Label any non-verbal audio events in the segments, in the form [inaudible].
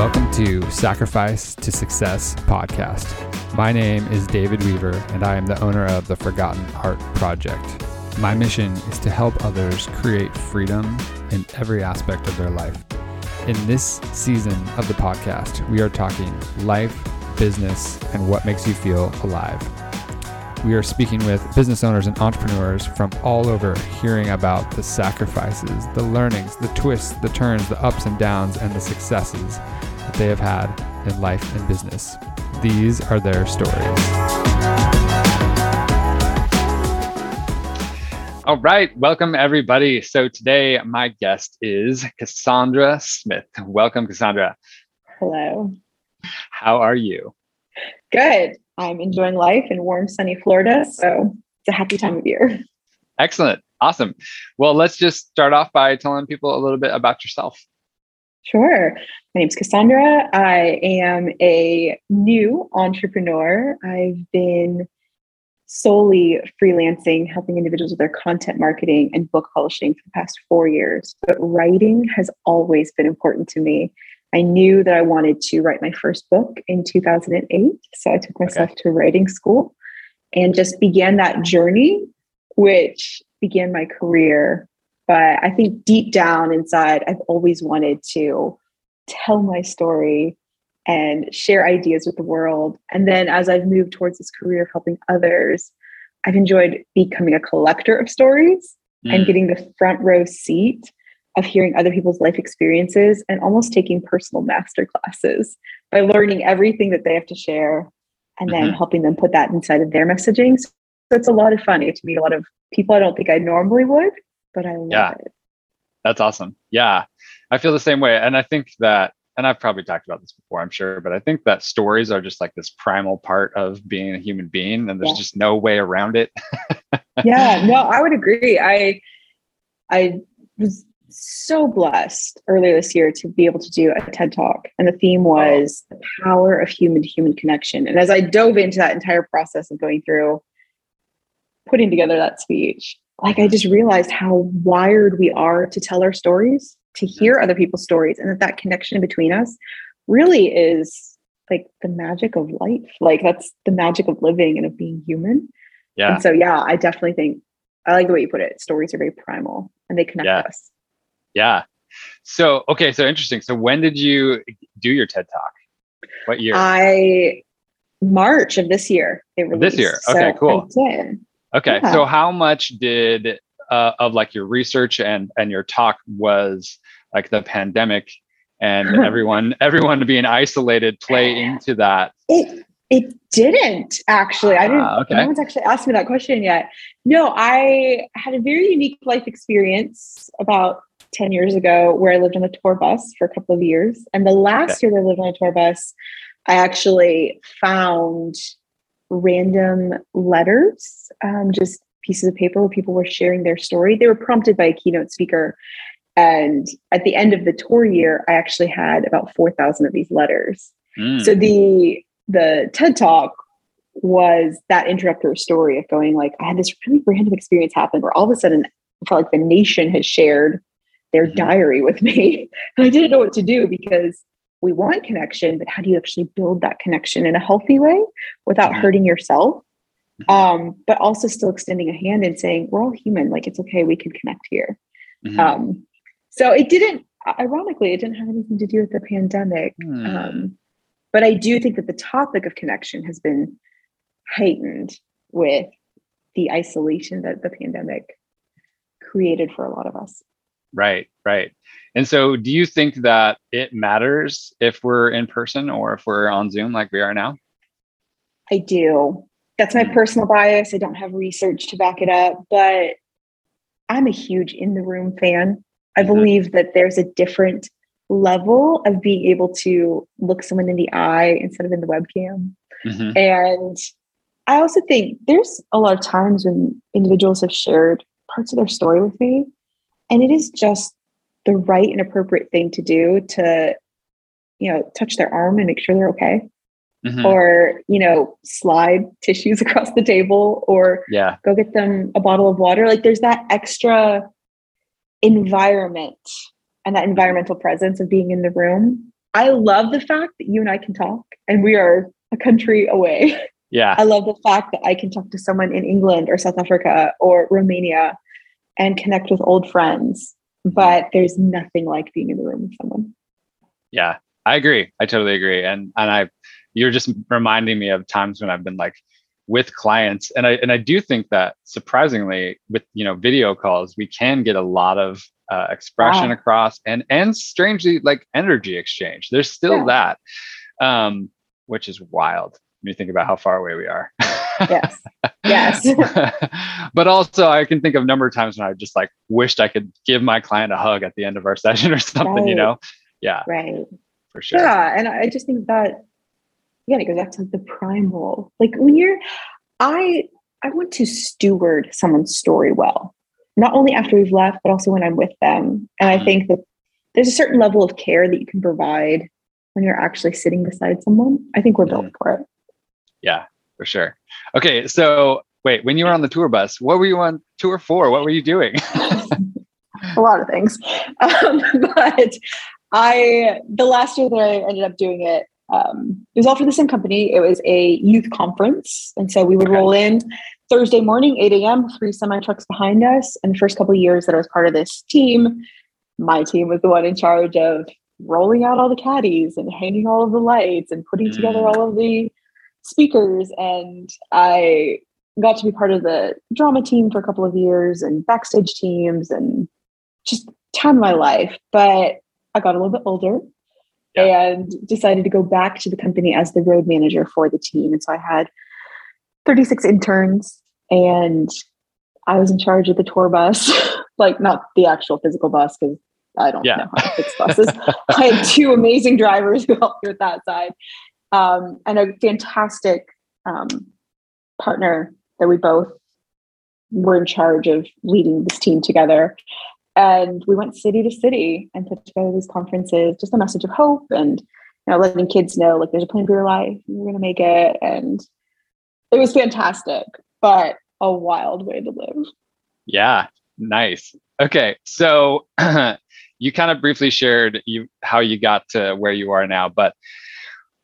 Welcome to Sacrifice to Success podcast. My name is David Weaver, and I am the owner of the Forgotten Art Project. My mission is to help others create freedom in every aspect of their life. In this season of the podcast, we are talking life, business, and what makes you feel alive. We are speaking with business owners and entrepreneurs from all over, hearing about the sacrifices, the learnings, the twists, the turns, the ups and downs, and the successes they have had in life and business. These are their stories. All right, welcome everybody. So today my guest is Cassandra Smith. Welcome, Cassandra. Hello. How are you? Good. I'm enjoying life in warm, sunny Florida. So it's a happy time of year. Excellent. Awesome. Well, let's just start off by telling people a little bit about yourself. Sure. My name's Cassandra. I am a new entrepreneur. I've been solely freelancing, helping individuals with their content marketing and book publishing for the past four years. But writing has always been important to me. I knew that I wanted to write my first book in 2008. So I took myself okay. to writing school and just began that journey, which began my career. But I think deep down inside, I've always wanted to tell my story and share ideas with the world. And then as I've moved towards this career of helping others, I've enjoyed becoming a collector of stories mm. and getting the front row seat of hearing other people's life experiences and almost taking personal master classes by learning everything that they have to share and then mm-hmm. helping them put that inside of their messaging. So it's a lot of fun. I get to meet a lot of people I don't think I normally would, but I love yeah. it. That's awesome. Yeah. I feel the same way. And I think that, and I've probably talked about this before, I'm sure, but I think that stories are just like this primal part of being a human being and there's yeah. just no way around it. [laughs] yeah, no, I would agree. I I was so blessed earlier this year to be able to do a TED talk. And the theme oh. was the power of human to human connection. And as I dove into that entire process of going through putting together that speech, like I just realized how wired we are to tell our stories, to hear other people's stories, and that that connection between us really is like the magic of life. Like that's the magic of living and of being human. Yeah. And so, yeah, I definitely think I like the way you put it. Stories are very primal and they connect yeah. us. Yeah. So, okay. So interesting. So when did you do your TED talk? What year? I, March of this year. This year. Okay, so cool. Okay. Yeah. So how much did, uh, of like your research and, and your talk was like the pandemic and everyone, everyone being isolated play into that? It, it didn't actually. I didn't. Uh, okay. No one's actually asked me that question yet. No, I had a very unique life experience about 10 years ago where I lived on a tour bus for a couple of years. And the last okay. year that I lived on a tour bus, I actually found random letters, um, just pieces of paper where people were sharing their story. They were prompted by a keynote speaker. And at the end of the tour year, I actually had about 4,000 of these letters. Mm. So the the TED Talk was that introductory story of going like, I had this really random experience happen where all of a sudden I felt like the nation had shared their mm-hmm. diary with me. [laughs] And I didn't know what to do because we want connection, but how do you actually build that connection in a healthy way without hurting yourself? Mm-hmm. Um, but also still extending a hand and saying, we're all human, like it's okay, we can connect here. Mm-hmm. Um, so it didn't, ironically, it didn't have anything to do with the pandemic. Mm. Um, but I do think that the topic of connection has been heightened with the isolation that the pandemic created for a lot of us. Right, right. And so, do you think that it matters if we're in person or if we're on Zoom like we are now? I do. That's my mm. personal bias. I don't have research to back it up, but I'm a huge in the room fan. I mm-hmm. believe that there's a different level of being able to look someone in the eye instead of in the webcam. Mm-hmm. And I also think there's a lot of times when individuals have shared parts of their story with me and it is just the right and appropriate thing to do to you know touch their arm and make sure they're okay mm-hmm. or you know slide tissues [laughs] across the table or yeah go get them a bottle of water like there's that extra environment and that environmental presence of being in the room I love the fact that you and I can talk and we are a country away. [laughs] Yeah. I love the fact that I can talk to someone in England or South Africa or Romania and connect with old friends. But there's nothing like being in the room with someone. Yeah, I agree. I totally agree. And and I you're just reminding me of times when I've been like with clients and I and I do think that surprisingly with you know video calls we can get a lot of uh, expression wow. across and and strangely like energy exchange. There's still yeah. that, um, which is wild when you think about how far away we are. [laughs] yes. Yes. [laughs] but also I can think of a number of times when I just like wished I could give my client a hug at the end of our [laughs] session or something, right. you know? Yeah. Right. For sure. Yeah. And I just think that again, it goes back to the primal. Like when you're I I want to steward someone's story well not only after we've left, but also when I'm with them. And I mm-hmm. think that there's a certain level of care that you can provide when you're actually sitting beside someone. I think we're built mm-hmm. for it. Yeah, for sure. Okay, so wait, when you were on the tour bus, what were you on tour for? What were you doing? [laughs] a lot of things. Um, [laughs] but I, the last year that I ended up doing it, um, it was all for the same company. It was a youth conference. And so we would okay. roll in Thursday morning, 8 a.m., three semi trucks behind us. And the first couple of years that I was part of this team, my team was the one in charge of rolling out all the caddies and hanging all of the lights and putting mm. together all of the speakers. And I got to be part of the drama team for a couple of years and backstage teams and just time of my life. But I got a little bit older yeah. and decided to go back to the company as the road manager for the team. And so I had 36 interns and I was in charge of the tour bus, [laughs] like not the actual physical bus because I don't yeah. know how to fix buses. [laughs] I had two amazing drivers who helped me with that side, um, and a fantastic um, partner that we both were in charge of leading this team together. And we went city to city and put together these conferences, just a message of hope and you know, letting kids know like there's a plan for your life, you're gonna make it, and it was fantastic, but a wild way to live. Yeah, nice. Okay, so [clears throat] you kind of briefly shared you how you got to where you are now, but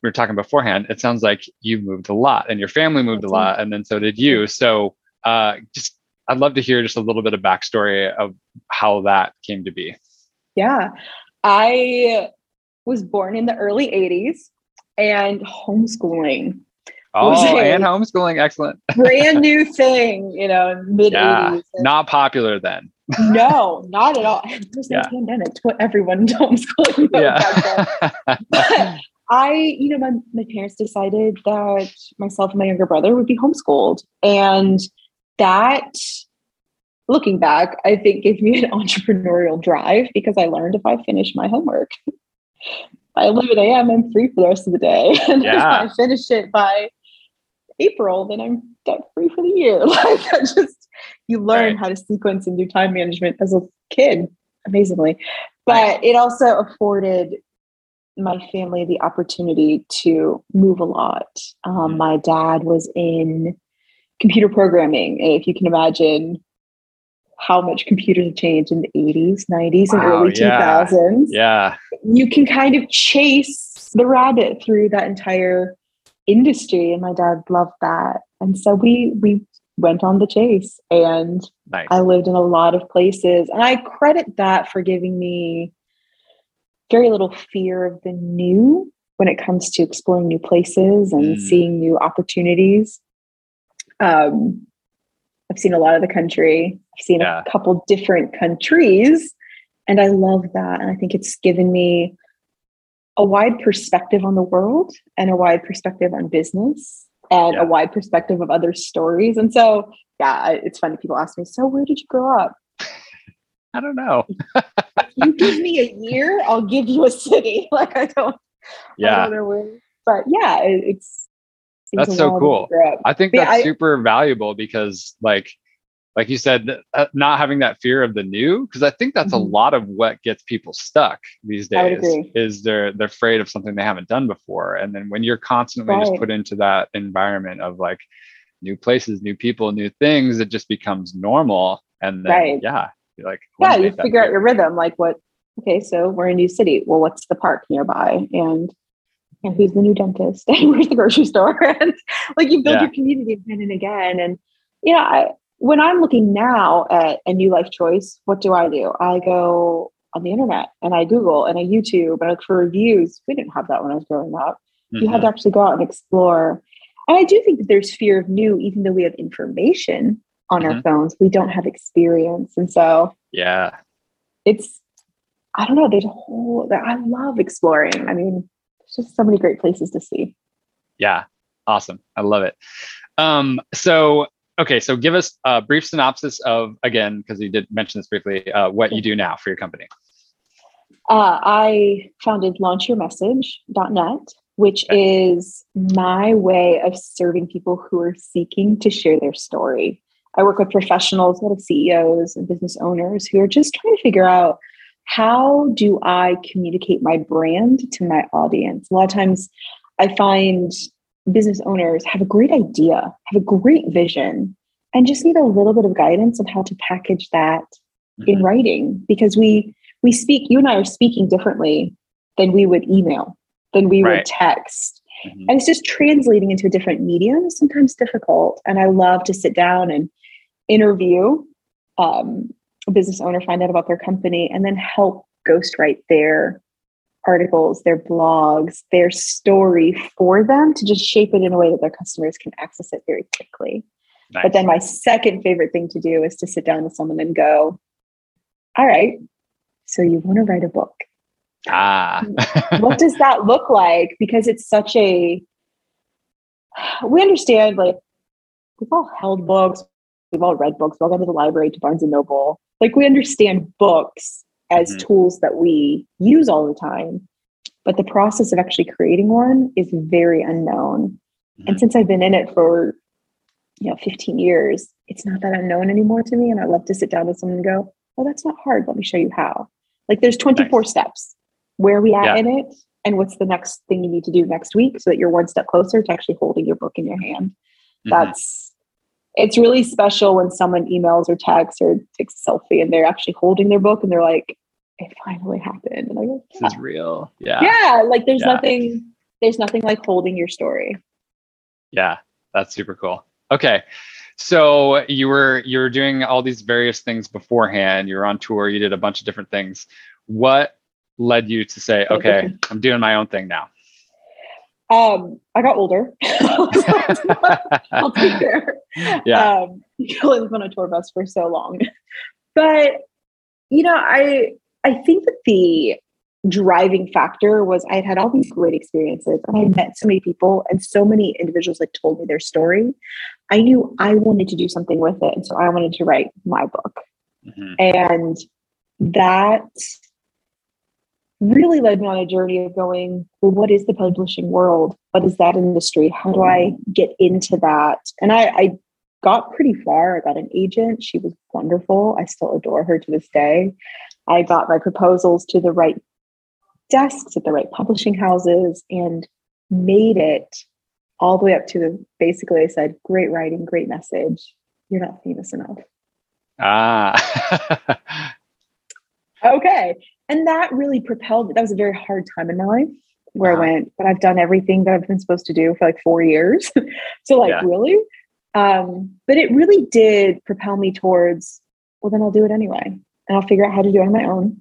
we were talking beforehand. It sounds like you moved a lot, and your family moved a lot, and then so did you. So, uh, just I'd love to hear just a little bit of backstory of how that came to be. Yeah, I was born in the early '80s, and homeschooling Oh, and homeschooling, excellent. [laughs] brand new thing, you know, mid 80s. Yeah, not popular then. no, not at all. There's no yeah. pandemic to put everyone into homeschooling. Yeah. [laughs] but I, you know, my, my parents decided that myself and my younger brother would be homeschooled. And that, looking back, I think gave me an [laughs] entrepreneurial drive because I learned if I finish my homework by 11 a.m., I'm free for the rest of the day. [laughs] And yeah. if I finish it by April, then I'm debt free for the year. [laughs] Like that just you learn right. how to sequence and do time management as a kid, amazingly. But right. it also afforded my family the opportunity to move a lot. Um, mm-hmm. my dad was in computer programming. If you can imagine how much computers have changed in the 80s, 90s, wow, and early yeah. 2000s. Yeah. You can kind of chase the rabbit through that entire industry and my dad loved that and so we we went on the chase and nice. i lived in a lot of places and i credit that for giving me very little fear of the new when it comes to exploring new places and mm. seeing new opportunities um, i've seen a lot of the country i've seen yeah. a couple different countries and i love that and i think it's given me a wide perspective on the world and a wide perspective on business and yeah. a wide perspective of other stories. And so, yeah, it's funny. People ask me, so where did you grow up? I don't know. [laughs] you give me a year, I'll give you a city. [laughs] Like I don't, yeah. I don't know where, but yeah, it, it's, that's so cool. I think that's I, super valuable because like like you said, uh, not having that fear of the new, because I think that's mm-hmm. a lot of what gets people stuck these days. Is they're they're afraid of something they haven't done before, and then when you're constantly right. just put into that environment of like new places, new people, new things, it just becomes normal. And then right. yeah, you're like yeah, you figure out your rhythm, like what okay, so we're in a new city. Well, what's the park nearby? And and who's the new dentist? [laughs] And where's the grocery store? [laughs] and like you build yeah. your community again and again. And you know, I, when I'm looking now at a new life choice, what do I do? I go on the internet and I Google and I YouTube and I look for reviews. We didn't have that when I was growing up. Mm-hmm. You had to mm-hmm. actually go out and explore. And I do think that there's fear of new, even though we have information on mm-hmm. our phones, we don't have experience. And so, yeah, it's, I don't know, there's a whole, I love exploring. I mean, there's just so many great places to see. Yeah, awesome. I love it. Um, so okay, so give us a brief synopsis of, again, because you did mention this briefly, uh, what you do now for your company. Uh, I founded launchyourmessage.net, which okay. is my way of serving people who are seeking to share their story. I work with professionals, a lot of CEOs and business owners who are just trying to figure out how do I communicate my brand to my audience? A lot of times I find business owners have a great idea, have a great vision, and just need a little bit of guidance on how to package that mm-hmm. in writing because we we speak you and I are speaking differently than we would email, than we right. would text. Mm-hmm. And it's just translating into a different medium, sometimes difficult. And I love to sit down and interview um, a business owner, find out about their company, and then help ghostwrite their articles, their blogs, their story for them to just shape it in a way that their customers can access it very quickly. Nice. But then my second favorite thing to do is to sit down with someone and go, all right, so you want to write a book. Ah. [laughs] what does that look like? Because it's such a, we understand like we've all held books, we've all read books, we've all gone to the library to Barnes and Noble. Like we understand books as mm-hmm. tools that we use all the time. But the process of actually creating one is very unknown. Mm-hmm. And since I've been in it for, you know, 15 years, it's not that unknown anymore to me. And I love to sit down with someone and go, well, that's not hard. Let me show you how. Like there's 24 nice. steps. Where are we at yeah. in it? And what's the next thing you need to do next week so that you're one step closer to actually holding your book in your hand? Mm-hmm. That's it's really special when someone emails or texts or takes a selfie and they're actually holding their book and they're like, it finally happened. And I go, yeah. this is real. Yeah. Yeah. Like there's yeah. nothing, there's nothing like holding your story. Yeah. That's super cool. Okay. So you were you were doing all these various things beforehand. You were on tour, you did a bunch of different things. What led you to say, okay, I'm doing my own thing now? Um, I got older. [laughs] [laughs] I'll take care. Yeah. Um, [laughs] you live on a tour bus for so long. But you know, I I think that the driving factor was I had had all these great experiences and I met so many people and so many individuals that told me their story. I knew I wanted to do something with it. And so I wanted to write my book. Mm-hmm. And that really led me on a journey of going, well, what is the publishing world? What is that industry? How do I get into that? And I, I got pretty far. I got an agent. She was wonderful. I still adore her to this day. I got my proposals to the right desks at the right publishing houses and made it all the way up to the basically I said, great writing, great message. You're not famous enough. Ah. [laughs] okay. And that really propelled me. That was a very hard time in my life where wow. I went, but I've done everything that I've been supposed to do for like four years. [laughs] so like yeah. really? Um, but it really did propel me towards, well, then I'll do it anyway. And I'll figure out how to do it on my own.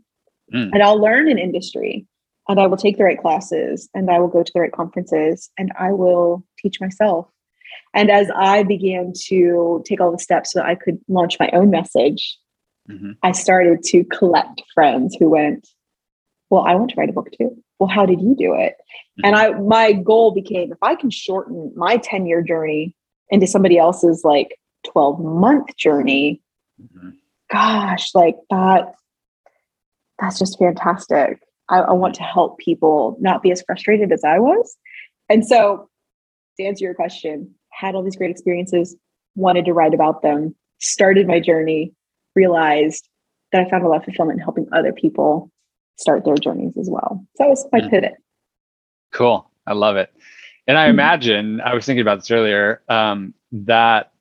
Mm. And I'll learn an industry and I will take the right classes and I will go to the right conferences and I will teach myself. And as I began to take all the steps so that I could launch my own message, mm-hmm. I started to collect friends who went, Well, I want to write a book too. Well, how did you do it? Mm-hmm. And I my goal became if I can shorten my 10 year journey into somebody else's like 12 month journey, mm-hmm. gosh, like that that's just fantastic. I, I want to help people not be as frustrated as I was. And so, to answer your question, had all these great experiences, wanted to write about them, started my journey, realized that I found a lot of fulfillment in helping other people start their journeys as well. So that was my pivot. Cool. I love it. And I mm-hmm. imagine, I was thinking about this earlier, um, that,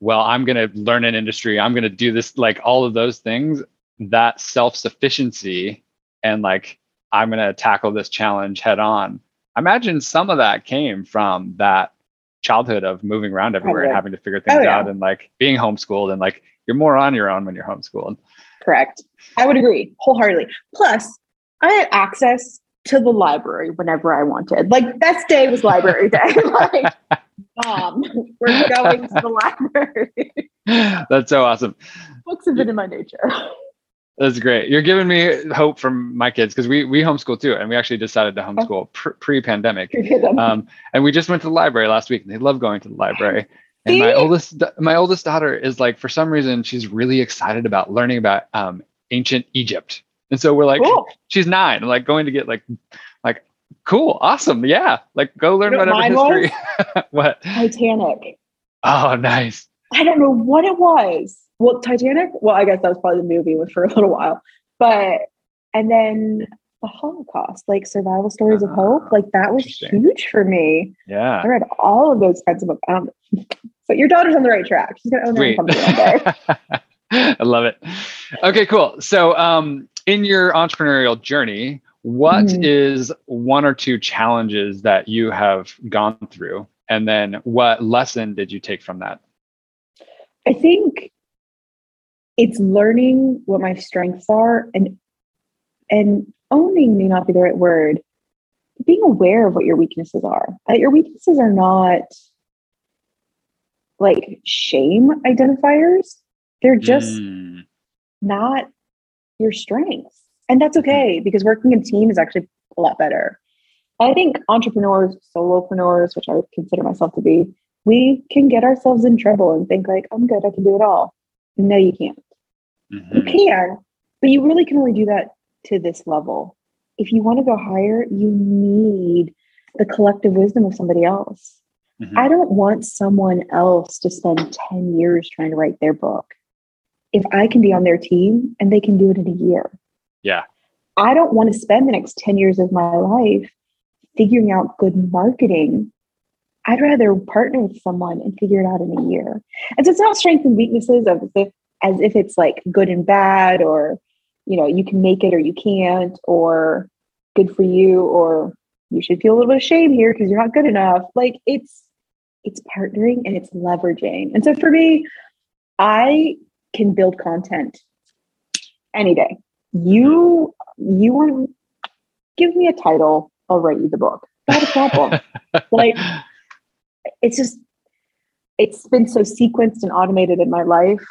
well, I'm going to learn an industry, I'm going to do this, like all of those things, that self sufficiency and like I'm going to tackle this challenge head on. I imagine some of that came from that childhood of moving around everywhere and having to figure things oh, yeah. out and like being homeschooled and like you're more on your own when you're homeschooled. Correct. I would agree wholeheartedly. Plus, I had access to the library whenever I wanted. Like best day was library day. [laughs] like, mom, we're going to the library. [laughs] That's so awesome. Books have been in my nature. That's great. You're giving me hope from my kids because we we homeschool too, and we actually decided to homeschool pre pandemic. Um, and we just went to the library last week, and they love going to the library. And my oldest my oldest daughter is like, for some reason, she's really excited about learning about um, ancient Egypt. And so we're like, cool. she's nine, like going to get like, like, cool, awesome, yeah, like go learn you know whatever history. [laughs] what? Titanic. Oh, nice. I don't know what it was well, Titanic, well, I guess that was probably the movie for a little while, but and then the Holocaust, like survival stories of hope, ah, like that was huge for me. Yeah, I read all of those kinds of books. Um, but your daughter's on the right track. She's gonna own her own company one day. [laughs] I love it. Okay, cool. So, um, in your entrepreneurial journey, what mm-hmm. is one or two challenges that you have gone through, and then what lesson did you take from that? I think it's learning what my strengths are and and owning may not be the right word being aware of what your weaknesses are that your weaknesses are not like shame identifiers they're just mm. not your strengths and that's mm-hmm. okay because working in team is actually a lot better i think entrepreneurs solopreneurs which i would consider myself to be we can get ourselves in trouble and think like i'm good i can do it all no you can't Mm-hmm. You can, but you really can only do that to this level. If you want to go higher, you need the collective wisdom of somebody else. Mm-hmm. I don't want someone else to spend 10 years trying to write their book. If I can be on their team and they can do it in a year. Yeah. I don't want to spend the next 10 years of my life figuring out good marketing. I'd rather partner with someone and figure it out in a year. And so it's not strengths and weaknesses of if as if it's like good and bad or you know you can make it or you can't or good for you or you should feel a little bit of shame here because you're not good enough like it's it's partnering and it's leveraging and so for me i can build content any day you you want give me a title i'll write you the book not a problem [laughs] like it's just it's been so sequenced and automated in my life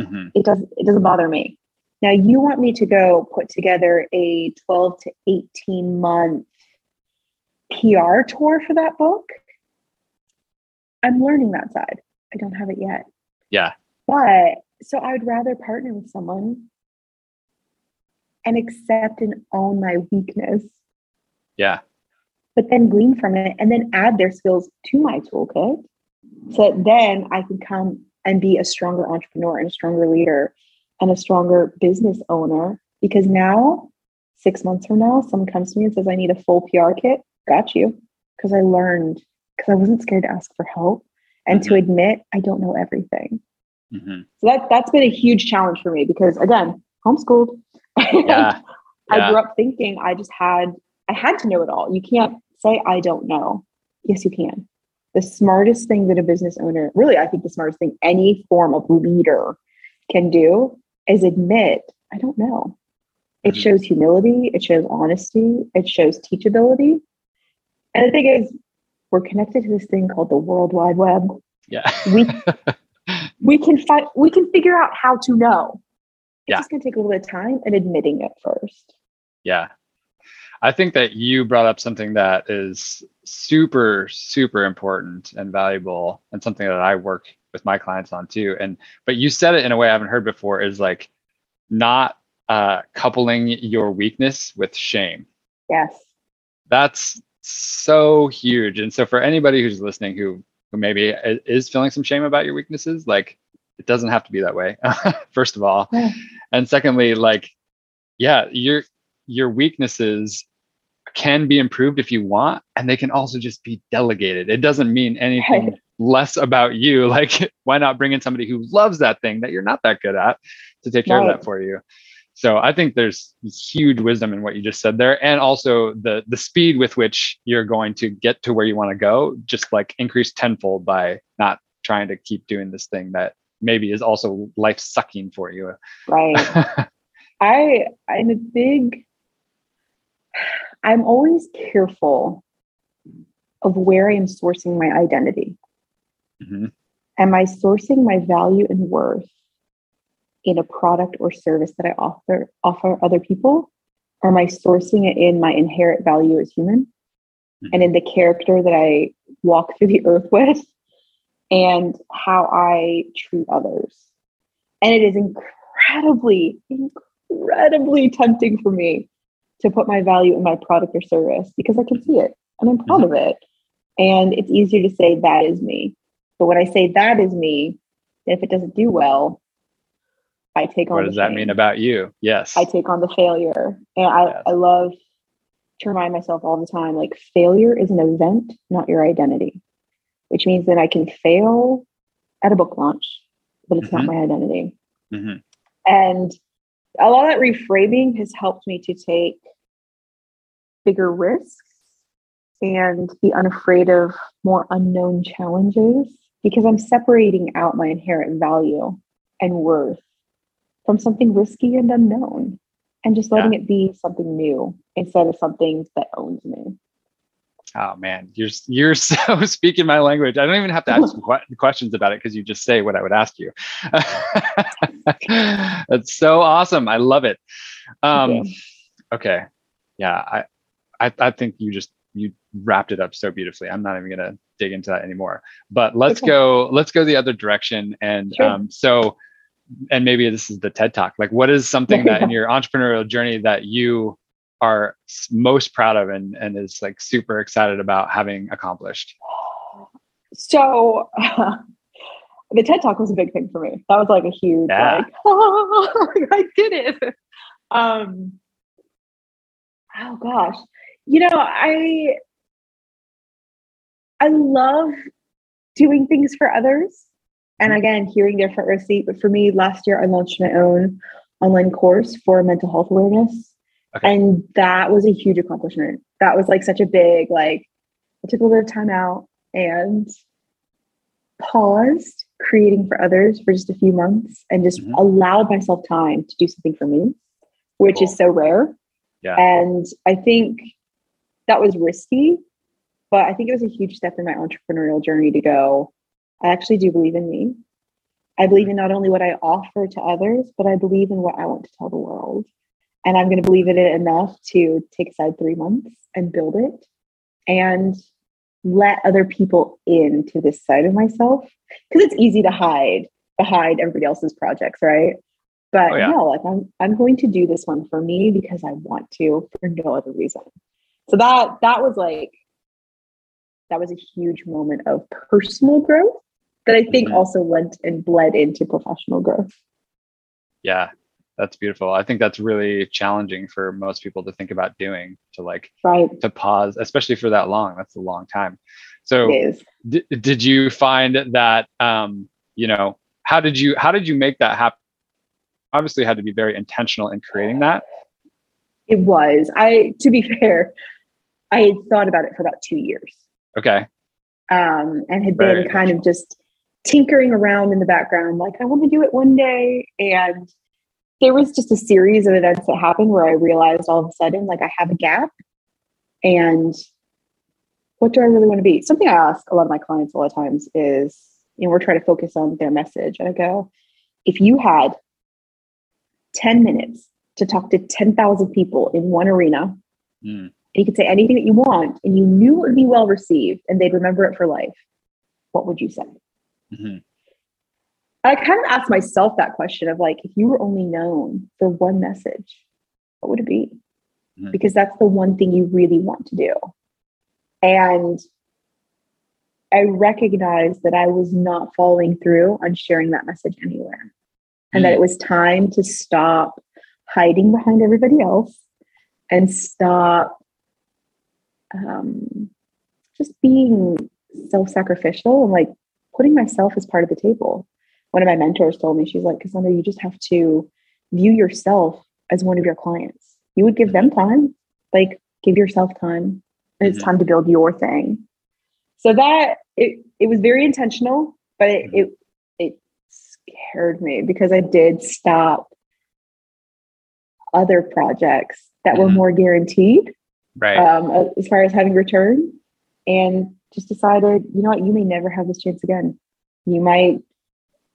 mm-hmm. it doesn't it doesn't bother me. Now you want me to go put together a 12 to 18 month PR tour for that book. I'm learning that side. I don't have it yet. Yeah. But so I would rather partner with someone and accept and own my weakness. Yeah. But then glean from it and then add their skills to my toolkit so that then I can come and be a stronger entrepreneur and a stronger leader and a stronger business owner. Because now, six months from now, someone comes to me and says, I need a full PR kit. Got you. Because I learned, because I wasn't scared to ask for help and mm-hmm. to admit I don't know everything. Mm-hmm. So that, that's been a huge challenge for me because, again, homeschooled. Yeah. [laughs] I grew up thinking I just had, I had to know it all. You can't say, I don't know. Yes, you can the smartest thing that a business owner, really, I think the smartest thing any form of leader can do is admit, I don't know. It mm-hmm. shows humility, it shows honesty, it shows teachability. And the thing is, we're connected to this thing called the World Wide Web. Yeah. we [laughs] we can find we can figure out how to know. It's yeah. just gonna take a little bit of time and admitting it first. Yeah. I think that you brought up something that is super, super important and valuable, and something that I work with my clients on too. And but you said it in a way I haven't heard before is like not uh, coupling your weakness with shame. Yes, that's so huge. And so for anybody who's listening who who maybe is feeling some shame about your weaknesses, like it doesn't have to be that way. [laughs] first of all, yeah. and secondly, like yeah, you're your weaknesses can be improved if you want and they can also just be delegated it doesn't mean anything less about you [laughs] like why not bring in somebody who loves that thing that you're not that good at to take care right. of that for you so I think there's huge wisdom in what you just said there, and also the the speed with which you're going to get to where you want to go, just like increase tenfold by not trying to keep doing this thing that maybe is also life sucking for you. Right. [laughs] I I'm a big. I'm always careful of where I am sourcing my identity. Mm-hmm. Am I sourcing my value and worth in a product or service that I offer offer other people? Am I sourcing it in my inherent value as human mm-hmm. and in the character that I walk through the earth with and how I treat others? And it is incredibly, incredibly tempting for me to put my value in my product or service because I can see it and I'm proud mm-hmm. of it. And it's easier to say that is me. But when I say that is me, if it doesn't do well, I take on. What does that mean about you? Yes. I take on the failure. And I, yes. I love to remind myself all the time like, failure is an event, not your identity, which means that I can fail at a book launch, but it's mm-hmm. not my identity. Mm-hmm. And a lot of that reframing has helped me to take bigger risks and be unafraid of more unknown challenges because I'm separating out my inherent value and worth from something risky and unknown and just letting yeah. it be something new instead of something that owns me. Oh man, you're you're [laughs] so speaking my language. I don't even have to ask [laughs] questions about it because you just say what I would ask you. [laughs] That's so awesome. I love it. Um, okay, yeah, I, I I think you just you wrapped it up so beautifully. I'm not even gonna dig into that anymore. But let's okay. go. Let's go the other direction. And sure. um, so and maybe this is the TED Talk. Like, what is something that in [laughs] your entrepreneurial journey that you are most proud of and, and is like super excited about having accomplished? So, uh, [laughs] the TED Talk was a big thing for me. That was like a huge, yeah. like, [laughs] oh, I did it. Um, oh gosh, you know, I I love doing things for others. And again, hearing their front row seat. But for me, last year I launched my own online course for mental health awareness. Okay. And that was a huge accomplishment. That was like such a big, like, I took a little bit of time out and paused creating for others for just a few months and just mm-hmm. allowed myself time to do something for me, which cool. is so rare. Yeah. And I think that was risky, but I think it was a huge step in my entrepreneurial journey to go, I actually do believe in me. I believe in not only what I offer to others, but I believe in what I want to tell the world. And I'm going to believe in it enough to take aside three months and build it and let other people into this side of myself. Because it's easy to hide behind everybody else's projects, right? But oh, yeah. no, like I'm I'm going to do this one for me because I want to for no other reason. So that that was like that was a huge moment of personal growth that I think mm-hmm. also went and bled into professional growth. Yeah, that's beautiful. I think that's really challenging for most people to think about doing to like right. to pause, especially for that long. That's a long time. So d- did you find that um, you know, how did you how did you make that happen? Obviously had to be very intentional in creating that. It was. I to be [laughs] fair, I had thought about it for about 2 years. Okay. Um, and had been kind of just tinkering around in the background, like, I want to do it one day. And there was just a series of events that happened where I realized all of a sudden, like, I have a gap. And what do I really want to be? Something I ask a lot of my clients a lot of times is, you know, we're trying to focus on their message. And I go, if you had 10 minutes to talk to 10,000 people in one arena, mm. you could say anything that you want, and you knew it would be well received and they'd remember it for life, what would you say? Mm-hmm. I kind of asked myself that question of like, if you were only known for one message, what would it be? Mm-hmm. Because that's the one thing you really want to do. And I recognized that I was not following through on sharing that message anywhere. And mm-hmm. that it was time to stop hiding behind everybody else and stop um, just being self sacrificial and like putting myself as part of the table. One of my mentors told me, she's like, Cassandra, you just have to view yourself as one of your clients. You would give them time, like give yourself time. And it's mm-hmm. time to build your thing. So that it it was very intentional, but it, mm-hmm. it it scared me because I did stop other projects that mm-hmm. were more guaranteed. Right. Um, as far as having return and just decided, you know what, you may never have this chance again. You might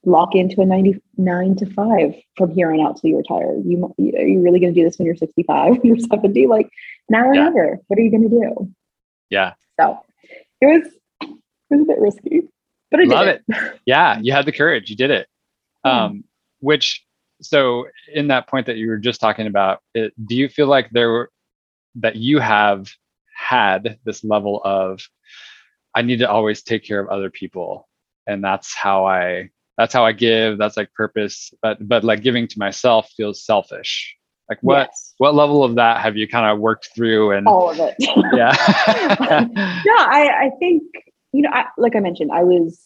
lock into a 99 to 5 from here on out till you retire. You are you really going to do this when you're 65, [laughs] you're 70? Like now or yeah. never. What are you going to do? Yeah. So it was it was a bit risky, but I love it. it. Yeah, you had the courage. You did it. [laughs] Yeah. Um, which so in that point that you were just talking about, it, do you feel like there were that you have had this level of I need to always take care of other people, and that's how I that's how I give. That's like purpose, but but like giving to myself feels selfish. Like what yes. what level of that have you kind of worked through and all of it? [laughs] yeah. [laughs] no, I I think you know I, like I mentioned I was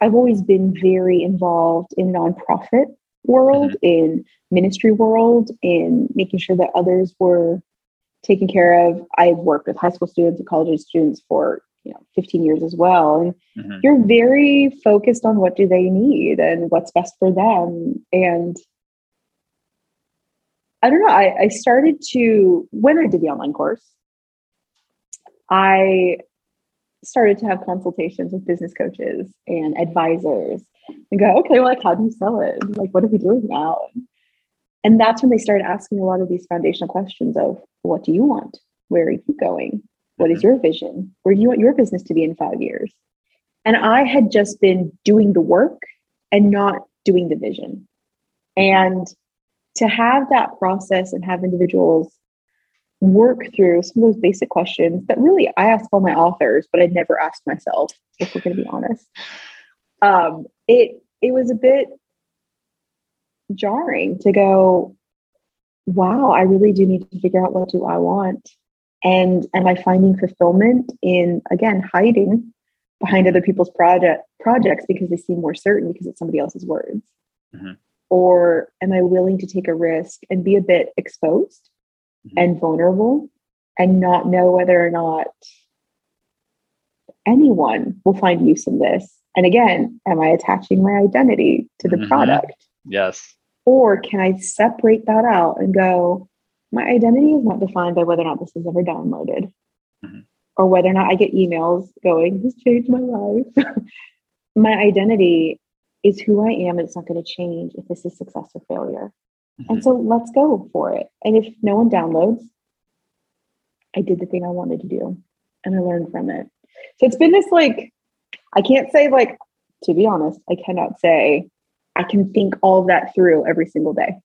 I've always been very involved in nonprofit world, mm-hmm. in ministry world, in making sure that others were taken care of. I've worked with high school students and college students for you know 15 years as well. And mm-hmm. you're very focused on what do they need and what's best for them. And i don't know I, I started to when i did the online course i started to have consultations with business coaches and advisors and go okay well like how do you sell it? Like what are we doing now? And that's when they started asking a lot of these foundational questions of what do you want? Where are you going what is mm-hmm. your vision? Where do you want your business to be in five years? And I had just been doing the work and not doing the vision. And to have that process and have individuals work through some of those basic questions that really I ask all my authors, but I'd never asked myself, if we're going to be honest. Um, it it was a bit jarring to go, wow, I really do need to figure out what do I want and am I finding fulfillment in, again, hiding behind other people's project projects because they seem more certain because it's somebody else's words? Mm-hmm. Or am I willing to take a risk and be a bit exposed mm-hmm. and vulnerable and not know whether or not anyone will find use in this? And again, am I attaching my identity to the mm-hmm. product? Yes. Or can I separate that out and go, my identity is not defined by whether or not this is ever downloaded mm-hmm. or whether or not I get emails going, this changed my life. [laughs] my identity is who I am, and it's not going to change if this is success or failure. Mm-hmm. And so let's go for it. And if no one downloads, I did the thing I wanted to do and I learned from it. So it's been this like, I can't say, like, to be honest, I cannot say I can think all of that through every single day.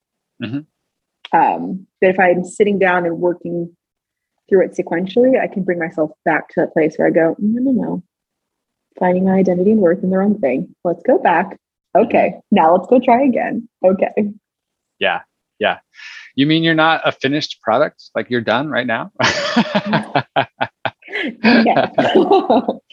Mm-hmm. Um, but if I'm sitting down and working through it sequentially, I can bring myself back to that place where I go, no, no, no. Finding my identity and worth in the wrong thing. Let's go back. Okay. Now let's go try again. Okay. Yeah. Yeah. You mean you're not a finished product? Like you're done right now? [laughs] [laughs]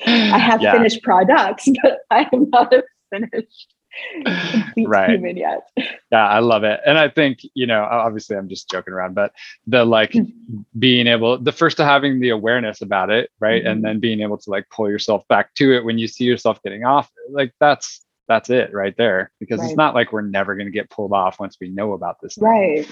I have yeah. finished products, [laughs] but I am not a finished [laughs] right. human yet. [laughs] Yeah, I love it. And I think, you know, obviously I'm just joking around, but the like hmm. being able, the first to having the awareness about it, right? Mm-hmm. And then being able to like pull yourself back to it when you see yourself getting off, like that's that's it right there. Because right. it's not like we're never going to get pulled off once we know about this. Thing. Right.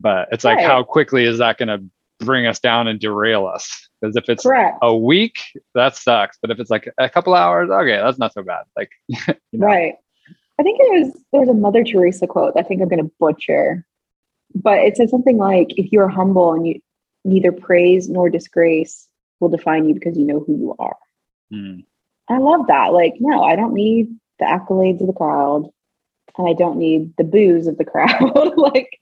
But it's like, right. how quickly is that going to bring us down and derail us? Because if it's Correct. a week, that sucks. But if it's like a couple hours, okay, that's not so bad. Like, [laughs] you know, right. I think it was there's a Mother Teresa quote. I think I'm going to butcher, but it said something like, "If you're humble and you neither praise nor disgrace will define you because you know who you are." Mm. I love that. Like, no, I don't need the accolades of the crowd, and I don't need the boos of the crowd. [laughs] like,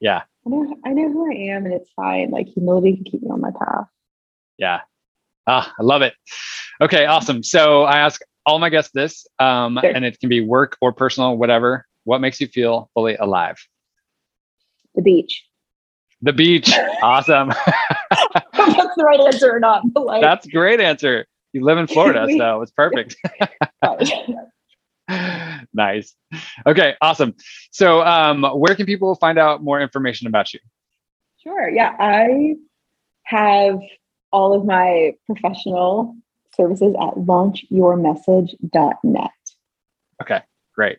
yeah, I know I know who I am, and it's fine. Like, humility can keep me on my path. Yeah. Ah, I love it. Okay, awesome. So I ask all my guests this, um, sure. and it can be work or personal, whatever. What makes you feel fully alive? The beach. The beach. [laughs] awesome. [laughs] that's the right answer or not. Like, that's a great answer. You live in [laughs] Florida, so it's perfect. nice. Okay, awesome. So, um, where can people find out more information about you? Sure. Yeah, I have all of my professional services at launchyourmessage.net. Okay, great.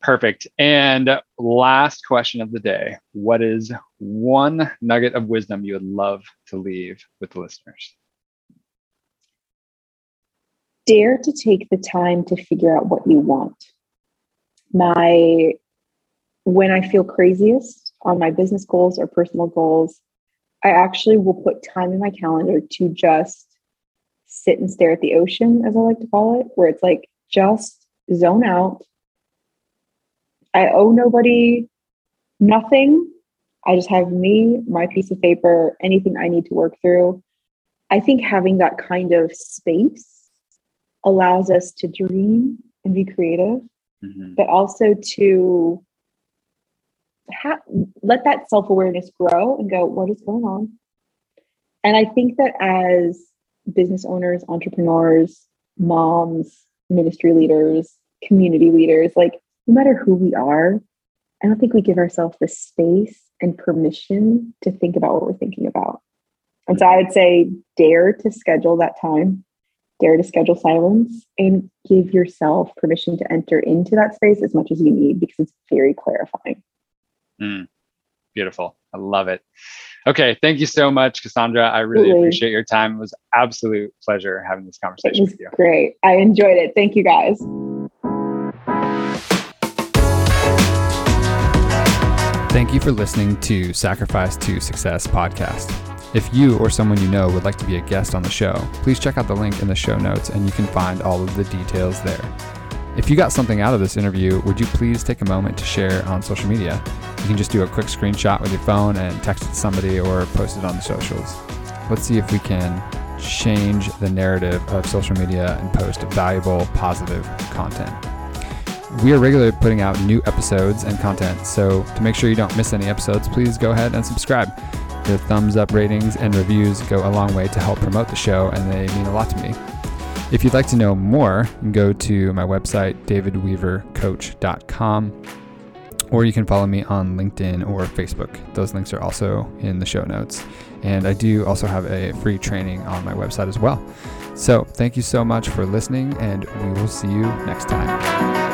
Perfect. And last question of the day What is one nugget of wisdom you would love to leave with the listeners? Dare to take the time to figure out what you want. My, when I feel craziest on my business goals or personal goals, I actually will put time in my calendar to just sit and stare at the ocean, as I like to call it, where it's like just zone out. I owe nobody nothing. I just have me, my piece of paper, anything I need to work through. I think having that kind of space allows us to dream and be creative, mm-hmm. but also to ha- let that self awareness grow and go, what is going on? And I think that as business owners, entrepreneurs, moms, ministry leaders, community leaders, like no matter who we are, I don't think we give ourselves the space and permission to think about what we're thinking about. And so I would say dare to schedule that time, dare to schedule silence, and give yourself permission to enter into that space as much as you need because it's very clarifying. Mm, beautiful. I love it. Okay. Thank you so much, Cassandra. I really Absolutely. appreciate your time. It was absolute pleasure having this conversation with you. Great. I enjoyed it. Thank you guys. Thank you for listening to Sacrifice to Success podcast. If you or someone you know would like to be a guest on the show, please check out the link in the show notes and you can find all of the details there. If you got something out of this interview, would you please take a moment to share on social media? You can just do a quick screenshot with your phone and text it to somebody or post it on the socials. Let's see if we can change the narrative of social media and post valuable, positive content. We are regularly putting out new episodes and content, so to make sure you don't miss any episodes, please go ahead and subscribe. The thumbs up ratings and reviews go a long way to help promote the show, and they mean a lot to me. If you'd like to know more, go to my website, davidweavercoach.com, or you can follow me on LinkedIn or Facebook. Those links are also in the show notes. And I do also have a free training on my website as well. So thank you so much for listening, and we will see you next time.